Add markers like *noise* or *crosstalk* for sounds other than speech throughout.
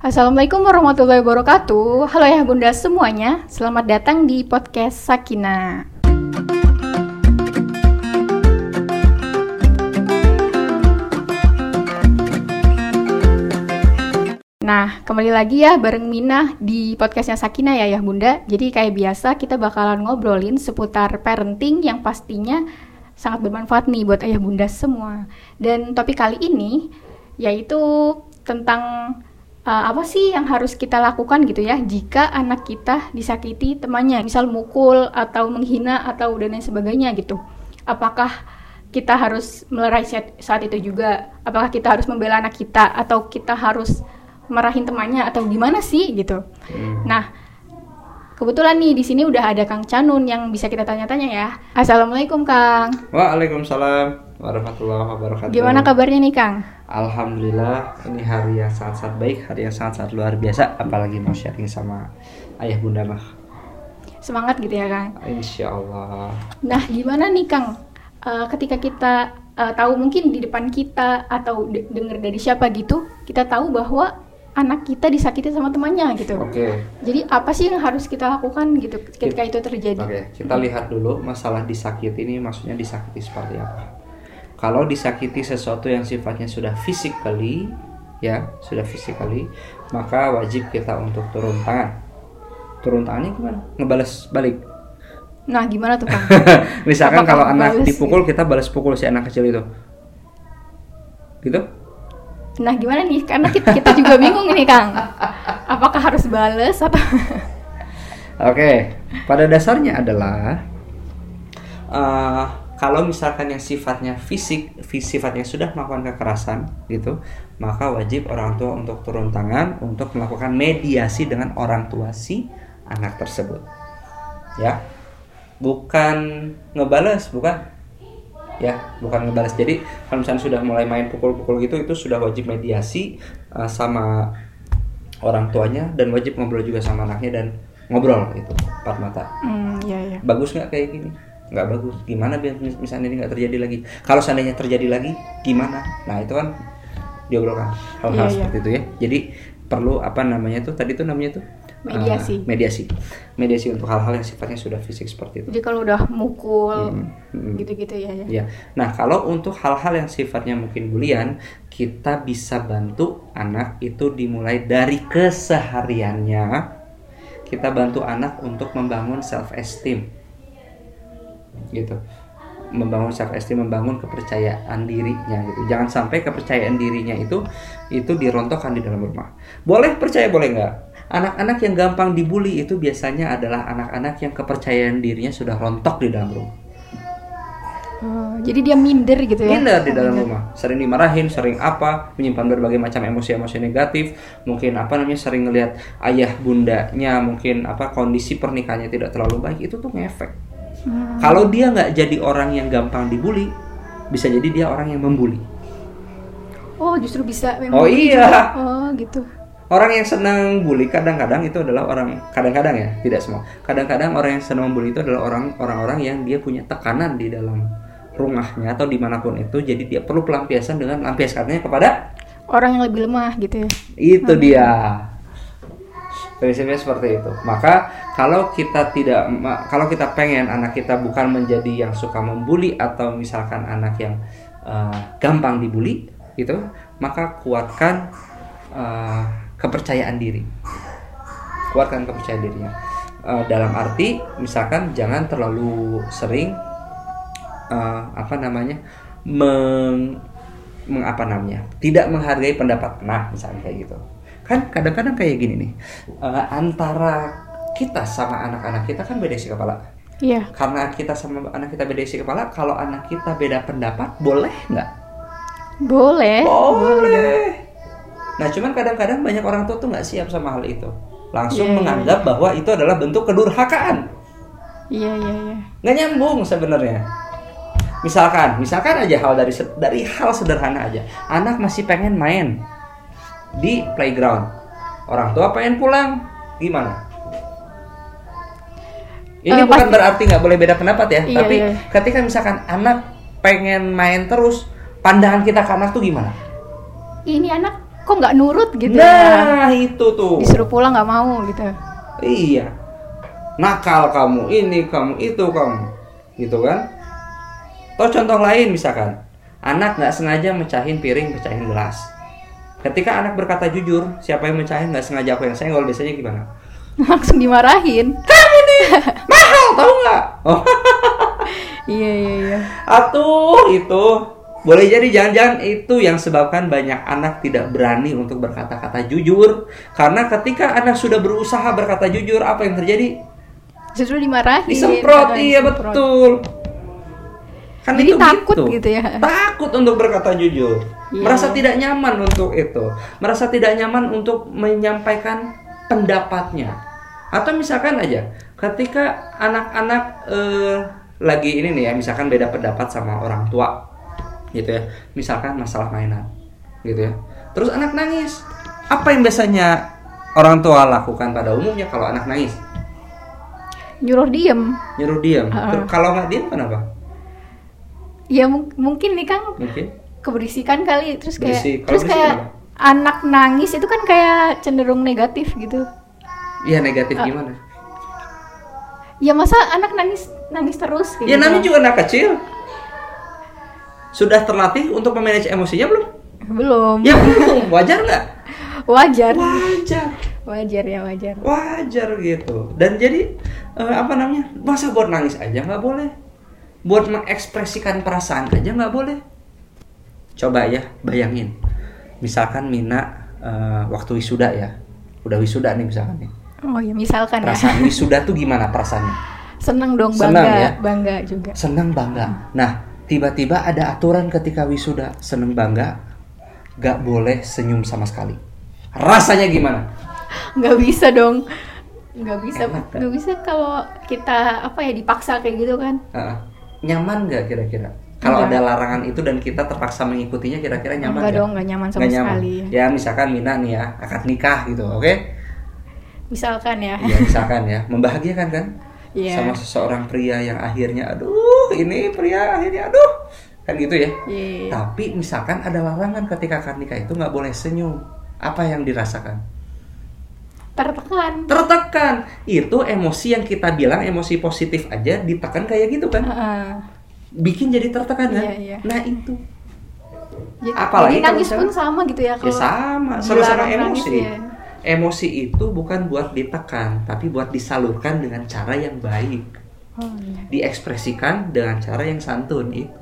Assalamualaikum warahmatullahi wabarakatuh. Halo ya bunda semuanya, selamat datang di podcast Sakina. Nah, kembali lagi ya bareng Mina di podcastnya Sakina ya ya bunda. Jadi kayak biasa kita bakalan ngobrolin seputar parenting yang pastinya sangat bermanfaat nih buat ayah bunda semua. Dan topik kali ini yaitu tentang uh, apa sih yang harus kita lakukan gitu ya jika anak kita disakiti temannya, misal mukul atau menghina atau dan lain sebagainya gitu. Apakah kita harus melerai saat, itu juga? Apakah kita harus membela anak kita atau kita harus marahin temannya atau gimana sih gitu. Hmm. Nah, kebetulan nih di sini udah ada Kang Canun yang bisa kita tanya-tanya ya. Assalamualaikum Kang. Waalaikumsalam warahmatullahi wabarakatuh. Gimana kabarnya nih Kang? Alhamdulillah, ini hari yang sangat-sangat baik, hari yang sangat-sangat luar biasa, apalagi mau sharing sama ayah bunda mah. Semangat gitu ya Kang? Insya Allah. Nah, gimana nih Kang? Uh, ketika kita uh, tahu mungkin di depan kita atau de dengar dari siapa gitu, kita tahu bahwa anak kita disakiti sama temannya gitu. Oke. Okay. Jadi apa sih yang harus kita lakukan gitu ketika itu terjadi? Oke, okay. kita lihat dulu masalah disakiti ini maksudnya disakiti seperti apa. Kalau disakiti sesuatu yang sifatnya sudah physically ya, sudah physically, maka wajib kita untuk turun tangan. Turun tangannya gimana? Ngebales balik. Nah, gimana tuh, Kang? *laughs* Misalkan kalau anak dipukul, kita balas pukul si anak kecil itu. Gitu? Nah gimana nih? Karena kita, kita juga bingung ini Kang. Apakah harus bales atau? Oke, pada dasarnya adalah uh, kalau misalkan yang sifatnya fisik, sifatnya sudah melakukan kekerasan gitu, maka wajib orang tua untuk turun tangan untuk melakukan mediasi dengan orang tua si anak tersebut. Ya, bukan ngebales, bukan. Ya bukan ngebalas jadi kalau misalnya sudah mulai main pukul-pukul gitu itu sudah wajib mediasi uh, sama orang tuanya dan wajib ngobrol juga sama anaknya dan ngobrol itu empat mata. Mm, ya, ya. bagus nggak kayak gini nggak bagus. Gimana biar misalnya ini nggak terjadi lagi? Kalau seandainya terjadi lagi gimana? Nah itu kan diobrolkan hal-hal yeah, seperti yeah. itu ya. Jadi perlu apa namanya tuh? Tadi tuh namanya tuh mediasi. uh, mediasi. Mediasi untuk hal-hal yang sifatnya sudah fisik seperti itu. Jadi kalau udah mukul hmm, gitu-gitu ya, ya? Ya nah kalau untuk hal-hal yang sifatnya mungkin bulian kita bisa bantu anak itu dimulai dari kesehariannya. Kita bantu anak untuk membangun self esteem gitu membangun self esteem, membangun kepercayaan dirinya gitu. Jangan sampai kepercayaan dirinya itu itu dirontokkan di dalam rumah. Boleh percaya boleh nggak? Anak-anak yang gampang dibully itu biasanya adalah anak-anak yang kepercayaan dirinya sudah rontok di dalam rumah. Oh, jadi dia minder gitu ya? Minder di dalam rumah, sering dimarahin, sering apa, menyimpan berbagai macam emosi-emosi negatif, mungkin apa namanya sering ngelihat ayah bundanya, mungkin apa kondisi pernikahannya tidak terlalu baik, itu tuh ngefek. Hmm. Kalau dia nggak jadi orang yang gampang dibully, bisa jadi dia orang yang membuli. Oh, justru bisa memang. Oh iya. Oh, gitu orang yang senang bully kadang-kadang itu adalah orang kadang-kadang ya tidak semua kadang-kadang orang yang senang bully itu adalah orang orang-orang yang dia punya tekanan di dalam rumahnya atau di mana pun itu jadi dia perlu pelampiasan dengan lampiaskannya kepada orang yang lebih lemah gitu ya itu hmm. dia prinsipnya seperti itu. Maka kalau kita tidak kalau kita pengen anak kita bukan menjadi yang suka membuli atau misalkan anak yang uh, gampang dibully gitu maka kuatkan uh, kepercayaan diri. Kuatkan kepercayaan dirinya. Uh, dalam arti misalkan jangan terlalu sering uh, apa namanya meng, meng apa namanya tidak menghargai pendapat anak misalnya kayak gitu kan kadang-kadang kayak gini nih uh, antara kita sama anak-anak kita kan beda isi kepala Iya. Karena kita sama anak kita beda isi kepala, kalau anak kita beda pendapat, boleh nggak? Boleh. Boleh. Nah, cuman kadang-kadang banyak orang tua tuh nggak siap sama hal itu. Langsung yeah, iya, menganggap yeah. bahwa itu adalah bentuk kedurhakaan. Iya, yeah, iya, yeah, iya. Yeah. Nggak nyambung sebenarnya. Misalkan, misalkan aja hal dari dari hal sederhana aja. Anak masih pengen main di playground. Orang tua pengen pulang. Gimana? Ini uh, bukan pasti. berarti nggak boleh beda pendapat ya, iya, tapi iya. ketika misalkan anak pengen main terus, pandangan kita ke anak tuh gimana? Ini anak kok nggak nurut gitu nah ya itu tuh disuruh pulang nggak mau gitu iya nakal kamu ini kamu itu kamu gitu kan atau contoh lain misalkan anak nggak sengaja mecahin piring pecahin gelas ketika anak berkata jujur siapa yang mecahin nggak sengaja aku yang senggol biasanya gimana? *laughs* Langsung dimarahin. Mahal tahu nggak? Oh. *laughs* Iya iya iya. Atuh itu. Boleh jadi jangan-jangan itu yang sebabkan banyak anak tidak berani untuk berkata-kata jujur. Karena ketika anak sudah berusaha berkata jujur apa yang terjadi? Justru dimarahin. Disemprot. Iya disemprot. betul kan Jadi itu takut gitu. ya. takut untuk berkata jujur. Iya. merasa tidak nyaman untuk itu. Merasa tidak nyaman untuk menyampaikan pendapatnya. Atau misalkan aja ketika anak-anak eh, lagi ini nih ya misalkan beda pendapat sama orang tua gitu ya. Misalkan masalah mainan gitu ya. Terus anak nangis. Apa yang biasanya orang tua lakukan pada umumnya kalau anak nangis? Nyuruh diem. Nyuruh diam Ha-ha. Terus kalau nggak diam kenapa ya mung- mungkin nih kang. Mungkin. Keberisikan kali. Terus kayak Berisik. Kalau terus kayak kenapa? anak nangis itu kan kayak cenderung negatif gitu. Iya negatif Ah. gimana? Ya masa anak nangis nangis terus ya gitu? namanya juga anak kecil. Sudah terlatih untuk memanage emosinya belum? Belum. Ya belum. Wajar nggak? *laughs* Wajar. Wajar. Wajar ya wajar. Wajar gitu. Dan jadi eh, apa namanya? Masa buat nangis aja nggak boleh buat mengekspresikan perasaan aja nggak boleh. Coba ya bayangin. Misalkan Mina eh, waktu wisuda ya. Udah wisuda nih misalkan nih. Oh ya misalkan ya. Perasaan wisuda tuh gimana perasaannya? *laughs* Seneng dong bangga. ya. bangga juga. Senang bangga. Nah tiba-tiba ada aturan ketika wisuda. Seneng bangga. Nggak boleh senyum sama sekali. Rasanya gimana? Nggak bisa dong. Nggak bisa. Kan? nggak bisa kalau kita apa ya dipaksa kayak gitu kan. Heeh. Nyaman nggak kira-kira kalau Enggak. ada larangan itu dan kita terpaksa mengikutinya kira-kira nyaman nggak nggak? dong nggak nyaman sama Nggak nyaman. sekali ya misalkan Mina nih ya akad nikah gitu oke misalkan ya ya misalkan ya membahagiakan kan Iya. sama seseorang pria yang akhirnya aduh ini pria akhirnya aduh kan gitu ya Iya. tapi misalkan ada larangan ketika akad nikah itu nggak boleh senyum apa yang dirasakan tertekan. Tertekan. Itu emosi yang kita bilang emosi positif aja ditekan kayak gitu kan. Heeh. bikin jadi tertekan kan? Iya, iya. nah itu. Jadi, Apalagi jadi nangis pun sama gitu ya ya kalau sama. sama-sama emosi. ya. emosi itu bukan buat ditekan tapi buat disalurkan dengan cara yang baik. Oh, iya. diekspresikan dengan cara yang santun itu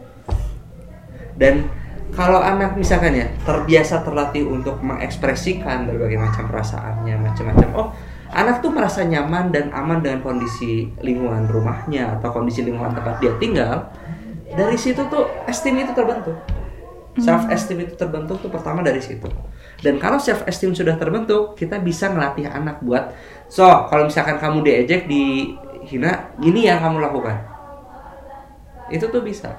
dan kalau anak misalkan ya terbiasa terlatih untuk mengekspresikan berbagai macam perasaannya macam-macam. Oh anak tuh merasa nyaman dan aman dengan kondisi lingkungan rumahnya atau kondisi lingkungan tempat dia tinggal. Dari situ tuh esteem itu terbentuk. Self esteem itu terbentuk tuh pertama dari situ. Dan kalau self esteem sudah terbentuk kita bisa ngelatih anak buat so kalau misalkan kamu diejek dihina gini yang kamu lakukan. Itu tuh bisa.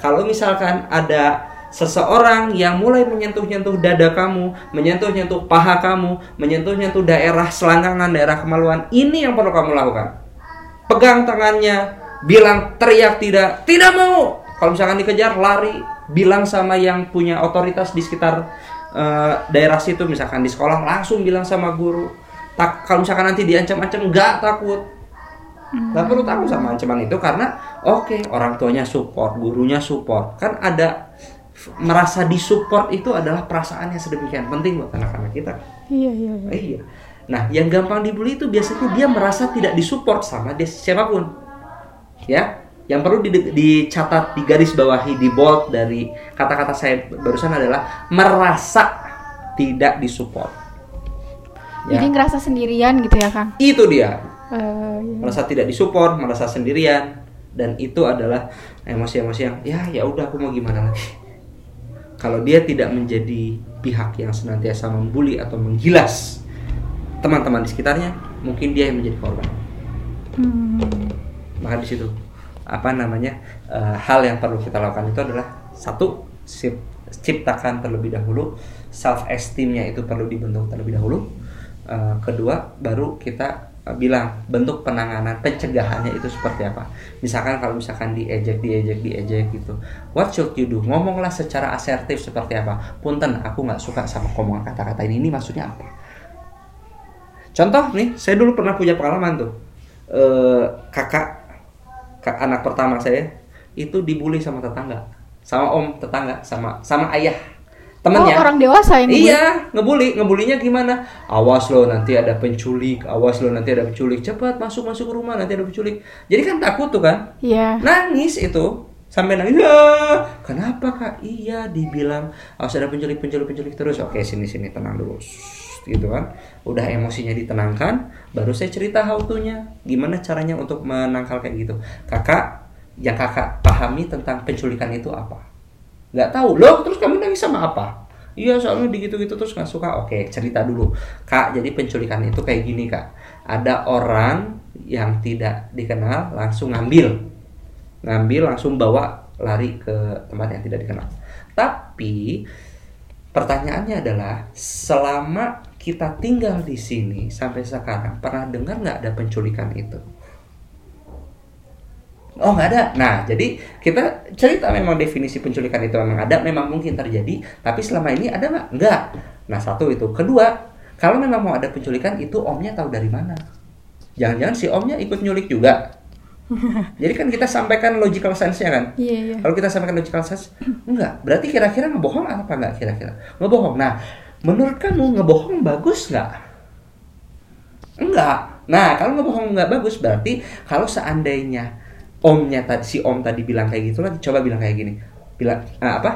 Kalau misalkan ada seseorang yang mulai menyentuh-nyentuh dada kamu, menyentuh-nyentuh paha kamu, menyentuh-nyentuh daerah selangkangan, daerah kemaluan, ini yang perlu kamu lakukan. Pegang tangannya, bilang teriak tidak, tidak mau. Kalau misalkan dikejar, lari, bilang sama yang punya otoritas di sekitar eh, daerah situ, misalkan di sekolah, langsung bilang sama guru. Tak, kalau misalkan nanti diancam-ancam, nggak takut. Gak perlu takut sama ancaman itu karena oke orang tuanya support, gurunya support. Kan ada merasa disupport itu adalah perasaan yang sedemikian penting buat anak-anak kita. Iya iya. iya. Eh, iya. Nah, yang gampang dibully itu biasanya dia merasa tidak disupport sama dia siapa pun. Ya, yang perlu di- dicatat, di garis bawahi, di bold dari kata-kata saya barusan adalah merasa tidak disupport. Ya, Jadi ngerasa sendirian gitu ya Kang? itu dia Eh, iya. merasa tidak disupport, merasa sendirian dan itu adalah emosi-emosi yang ya ya udah aku mau gimana lagi. Kalau dia tidak menjadi pihak yang senantiasa membuli atau menggilas teman-teman di sekitarnya, mungkin dia yang menjadi korban. Hmm. Maka di situ apa namanya eh, hal yang perlu kita lakukan itu adalah satu ciptakan terlebih dahulu self esteemnya itu perlu dibentuk terlebih dahulu. Eh, kedua baru kita uh, bilang bentuk penanganan pencegahannya itu seperti apa. Misalkan kalau misalkan diejek, diejek, diejek gitu. What should you do? Ngomonglah secara asertif seperti apa. Punten, aku nggak suka sama omongan kata-kata ini. Ini maksudnya apa? Contoh nih, saya dulu pernah punya pengalaman tuh. Uh, kakak, kak, anak pertama saya itu dibully sama tetangga, sama om tetangga, sama sama ayah temennya. Oh, orang dewasa yang ngebully? Iya, ngebully. Ngebulinya gimana? Awas lo nanti ada penculik, awas lo nanti ada penculik. Cepat masuk masuk ke rumah nanti ada penculik. Jadi kan takut tuh kan? Iya. Nangis itu. Sampai nangis. Ya, kenapa Kak? Iya, dibilang awas ada penculik, penculik, penculik terus. Oke, sini sini tenang dulu. Gitu kan. Udah emosinya ditenangkan, baru saya cerita how to-nya. Gimana caranya untuk menangkal kayak gitu. Kakak yang kakak pahami tentang penculikan itu apa? Nggak tahu. Loh terus kamu nangis sama apa? Iya soalnya digitu-gitu terus nggak suka. Oke cerita dulu. Kak jadi penculikan itu kayak gini kak. Ada orang yang tidak dikenal langsung ngambil. Ngambil langsung bawa lari ke tempat yang tidak dikenal. Tapi pertanyaannya adalah selama kita tinggal di sini sampai sekarang pernah dengar nggak ada penculikan itu Oh nggak ada. Nah jadi kita cerita memang definisi penculikan itu memang ada, memang mungkin terjadi. Tapi selama ini ada nggak? Nggak. Nah satu itu. Kedua, kalau memang mau ada penculikan itu omnya tahu dari mana? Jangan-jangan si omnya ikut nyulik juga. *laughs* Jadi kan kita sampaikan logical sense-nya kan. Iya, iya. Kalau kita sampaikan logical sense, enggak. Berarti kira-kira ngebohong apa enggak kira-kira? Ngebohong. Nah, menurut kamu ngebohong bagus nggak? Enggak. Nah, kalau ngebohong nggak bagus berarti kalau seandainya omnya tadi si om tadi bilang kayak gitu lagi coba bilang kayak gini. Bilang ah, apa?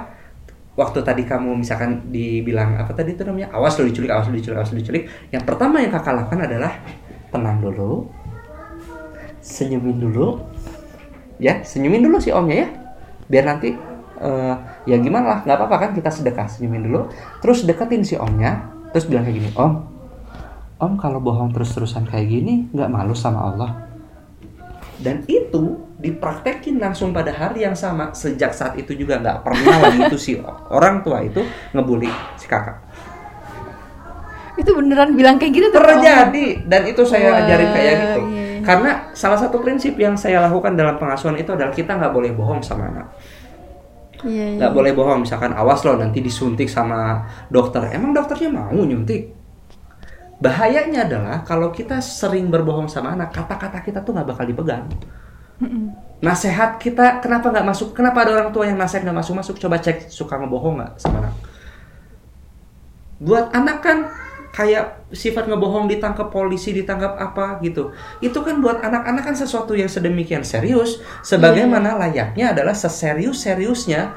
Waktu tadi kamu misalkan dibilang apa tadi itu namanya? Awas lo diculik awas lo diculik awas lo diculik. Yang pertama yang kakak lakukan adalah tenang dulu senyumin dulu ya senyumin dulu si omnya ya. Biar nanti uh, ya gimana lah nggak apa-apa kan kita sedekah senyumin dulu. Terus deketin si omnya terus bilang kayak gini om om kalau bohong terus-terusan kayak gini nggak malu sama Allah dan itu dipraktekin langsung pada hari yang sama. Sejak saat itu juga nggak pernah lagi *laughs* itu si orang tua itu ngebully si kakak. Itu beneran bilang kayak gitu terjadi dan itu saya Wah, ajarin kayak gitu. iya. karena salah satu prinsip yang saya lakukan dalam pengasuhan itu adalah kita nggak boleh bohong sama anak. Iya, iya. nggak boleh bohong. Misalkan awas loh nanti disuntik sama dokter. Emang dokternya mau nyuntik bahayanya adalah kalau kita sering berbohong sama anak kata-kata kita tuh nggak bakal dipegang Nasehat kita kenapa nggak masuk? Kenapa ada orang tua yang nasihat nggak masuk masuk? Coba cek suka ngebohong nggak sama anak. Buat anak kan kayak sifat ngebohong ditangkap polisi ditangkap apa gitu itu kan buat anak-anak kan sesuatu yang sedemikian serius sebagaimana layaknya adalah seserius seriusnya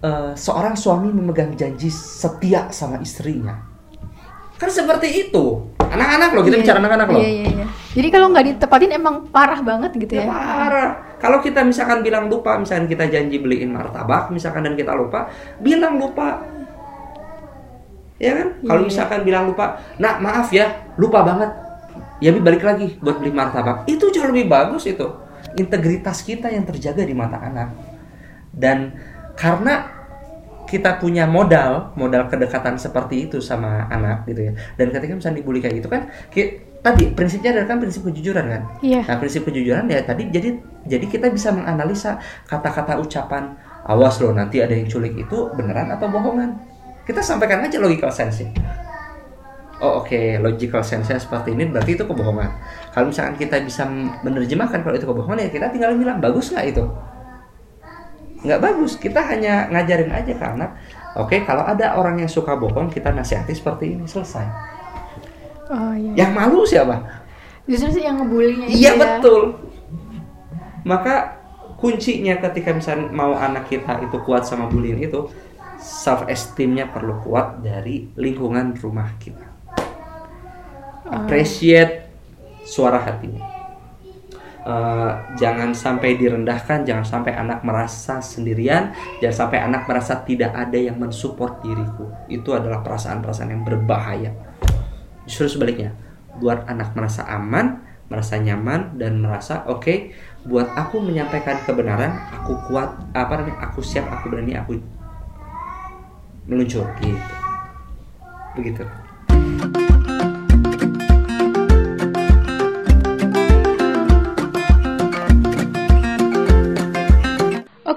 eh, seorang suami memegang janji setia sama istrinya kan seperti itu anak-anak loh kita Iya, bicara anak-anak loh Iya, iya, iya. Jadi kalau nggak ditepatin emang parah banget gitu Ya ya. parah. Kalau kita misalkan bilang lupa, misalkan kita janji beliin martabak, misalkan dan kita lupa, bilang lupa. Ya kan? Kalau Iya. misalkan bilang lupa, nah maaf ya, lupa banget. Ya balik lagi buat beli martabak. Itu jauh lebih bagus itu. Integritas kita yang terjaga di mata anak. Dan karena kita punya modal, modal kedekatan seperti itu sama anak gitu ya. Dan ketika misalnya dibully kayak gitu kan, ki- tadi prinsipnya adalah kan prinsip kejujuran kan. Iya. Nah prinsip kejujuran ya tadi jadi jadi kita bisa menganalisa kata-kata ucapan awas loh nanti ada yang culik itu beneran atau bohongan. Kita sampaikan aja logical sense Oh oke logical sense seperti ini berarti itu kebohongan. Kalau misalkan kita bisa menerjemahkan kalau itu kebohongan ya kita tinggal bilang bagus nggak itu? Nggak bagus. Kita hanya ngajarin aja ke anak. Oke kalau ada orang yang suka bohong kita nasihati seperti ini selesai. Oh iya. Yang malu siapa? Justru sih yang ngebulinya Iya ya. betul. Maka kuncinya ketika misalnya mau anak kita itu kuat sama bullying itu self esteemnya perlu kuat dari lingkungan rumah kita. Appreciate suara hatinya. Eh, jangan sampai direndahkan, jangan sampai anak merasa sendirian, jangan sampai anak merasa tidak ada yang mensupport diriku. Itu adalah perasaan-perasaan yang berbahaya. Justru sebaliknya, buat anak merasa aman, merasa nyaman dan merasa oke, buat aku menyampaikan kebenaran, aku kuat, apa namanya, aku siap, aku berani, aku meluncur gitu. Begitu.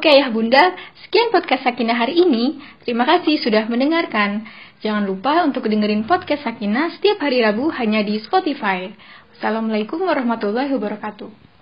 Oke ya Bunda, sekian podcast Sakinah hari ini. Terima kasih sudah mendengarkan. Jangan lupa untuk dengerin podcast Sakinah setiap hari Rabu hanya di Spotify. Assalamualaikum warahmatullahi wabarakatuh.